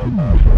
Hmm.